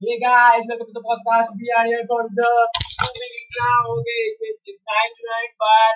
Hey guys, welcome to the podcast. We are here for the moving now. Okay, it's, it's night tonight, but